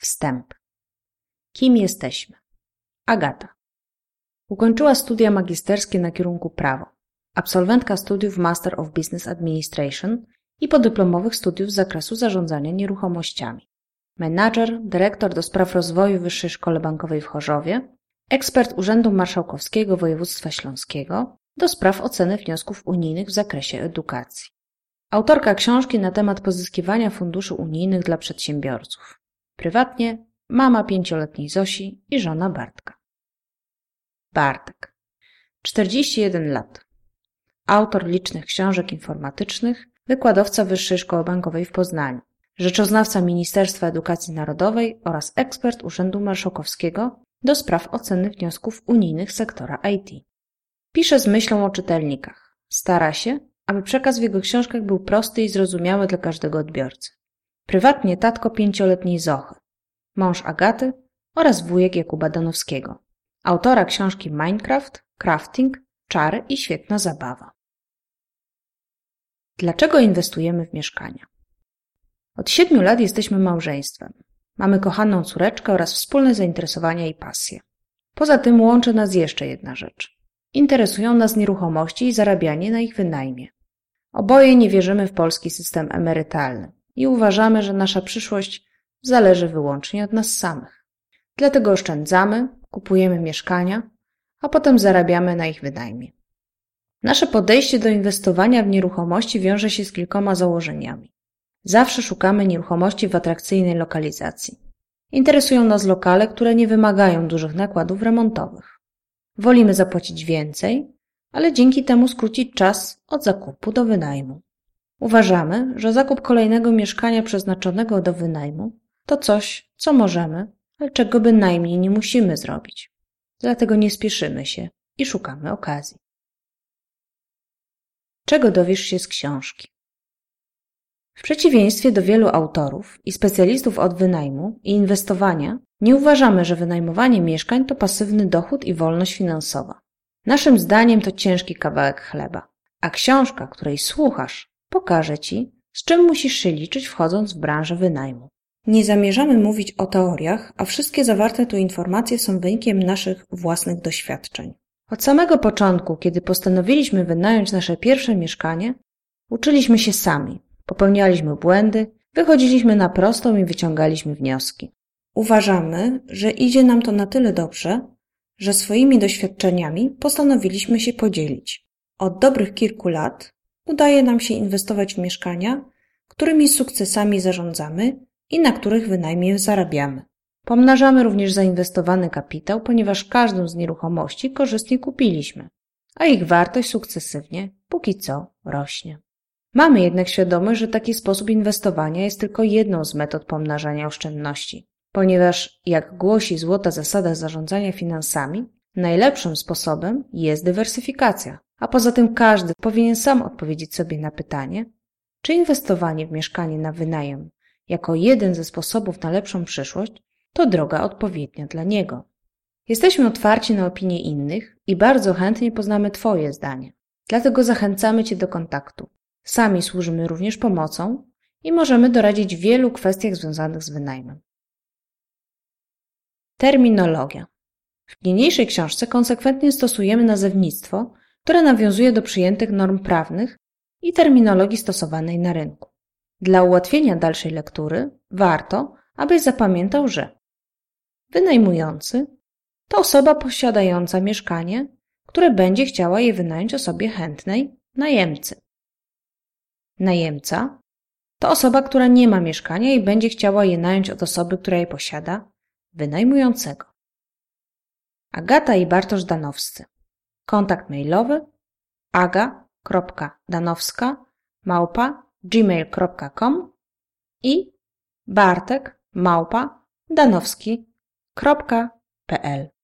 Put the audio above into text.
Wstęp. Kim jesteśmy? Agata. Ukończyła studia magisterskie na kierunku prawo. Absolwentka studiów Master of Business Administration i podyplomowych studiów z zakresu zarządzania nieruchomościami. Menadżer, dyrektor do spraw rozwoju Wyższej Szkole Bankowej w Chorzowie, ekspert Urzędu Marszałkowskiego Województwa Śląskiego do spraw oceny wniosków unijnych w zakresie edukacji. Autorka książki na temat pozyskiwania funduszy unijnych dla przedsiębiorców. Prywatnie mama pięcioletniej Zosi i żona Bartka. Bartek. 41 lat. Autor licznych książek informatycznych, wykładowca Wyższej Szkoły Bankowej w Poznaniu, rzeczoznawca Ministerstwa Edukacji Narodowej oraz ekspert Urzędu Marszałkowskiego do spraw oceny wniosków unijnych sektora IT. Pisze z myślą o czytelnikach. Stara się, aby przekaz w jego książkach był prosty i zrozumiały dla każdego odbiorcy. Prywatnie tatko pięcioletniej Zochy, mąż Agaty oraz wujek Jakuba Danowskiego, autora książki Minecraft, Crafting, Czary i świetna zabawa. Dlaczego inwestujemy w mieszkania? Od siedmiu lat jesteśmy małżeństwem. Mamy kochaną córeczkę oraz wspólne zainteresowania i pasje. Poza tym łączy nas jeszcze jedna rzecz. Interesują nas nieruchomości i zarabianie na ich wynajmie. Oboje nie wierzymy w polski system emerytalny i uważamy, że nasza przyszłość zależy wyłącznie od nas samych. Dlatego oszczędzamy, kupujemy mieszkania, a potem zarabiamy na ich wynajmie. Nasze podejście do inwestowania w nieruchomości wiąże się z kilkoma założeniami. Zawsze szukamy nieruchomości w atrakcyjnej lokalizacji. Interesują nas lokale, które nie wymagają dużych nakładów remontowych. Wolimy zapłacić więcej, ale dzięki temu skrócić czas od zakupu do wynajmu. Uważamy, że zakup kolejnego mieszkania przeznaczonego do wynajmu to coś, co możemy, ale czego bynajmniej nie musimy zrobić. Dlatego nie spieszymy się i szukamy okazji. Czego dowiesz się z książki? W przeciwieństwie do wielu autorów i specjalistów od wynajmu i inwestowania, nie uważamy, że wynajmowanie mieszkań to pasywny dochód i wolność finansowa. Naszym zdaniem to ciężki kawałek chleba, a książka, której słuchasz, pokaże Ci, z czym musisz się liczyć wchodząc w branżę wynajmu. Nie zamierzamy mówić o teoriach, a wszystkie zawarte tu informacje są wynikiem naszych własnych doświadczeń. Od samego początku, kiedy postanowiliśmy wynająć nasze pierwsze mieszkanie, uczyliśmy się sami, popełnialiśmy błędy, wychodziliśmy na prostą i wyciągaliśmy wnioski. Uważamy, że idzie nam to na tyle dobrze, że swoimi doświadczeniami postanowiliśmy się podzielić. Od dobrych kilku lat udaje nam się inwestować w mieszkania, którymi sukcesami zarządzamy i na których wynajmniej zarabiamy. Pomnażamy również zainwestowany kapitał, ponieważ każdą z nieruchomości korzystnie kupiliśmy, a ich wartość sukcesywnie, póki co, rośnie. Mamy jednak świadomość, że taki sposób inwestowania jest tylko jedną z metod pomnażania oszczędności, ponieważ, jak głosi złota zasada zarządzania finansami, najlepszym sposobem jest dywersyfikacja, a poza tym każdy powinien sam odpowiedzieć sobie na pytanie, czy inwestowanie w mieszkanie na wynajem jako jeden ze sposobów na lepszą przyszłość to droga odpowiednia dla niego. Jesteśmy otwarci na opinie innych i bardzo chętnie poznamy Twoje zdanie. Dlatego zachęcamy Cię do kontaktu. Sami służymy również pomocą i możemy doradzić w wielu kwestiach związanych z wynajmem. Terminologia. W niniejszej książce konsekwentnie stosujemy nazewnictwo, które nawiązuje do przyjętych norm prawnych i terminologii stosowanej na rynku. Dla ułatwienia dalszej lektury warto, abyś zapamiętał, że wynajmujący to osoba posiadająca mieszkanie, które będzie chciała je wynająć osobie chętnej, najemcy. Najemca to osoba, która nie ma mieszkania i będzie chciała je nająć od osoby, która je posiada, wynajmującego. Agata i Bartosz Danowscy. Kontakt mailowy aga.danowska małpa gmail.com i bartek małpa danowski.pl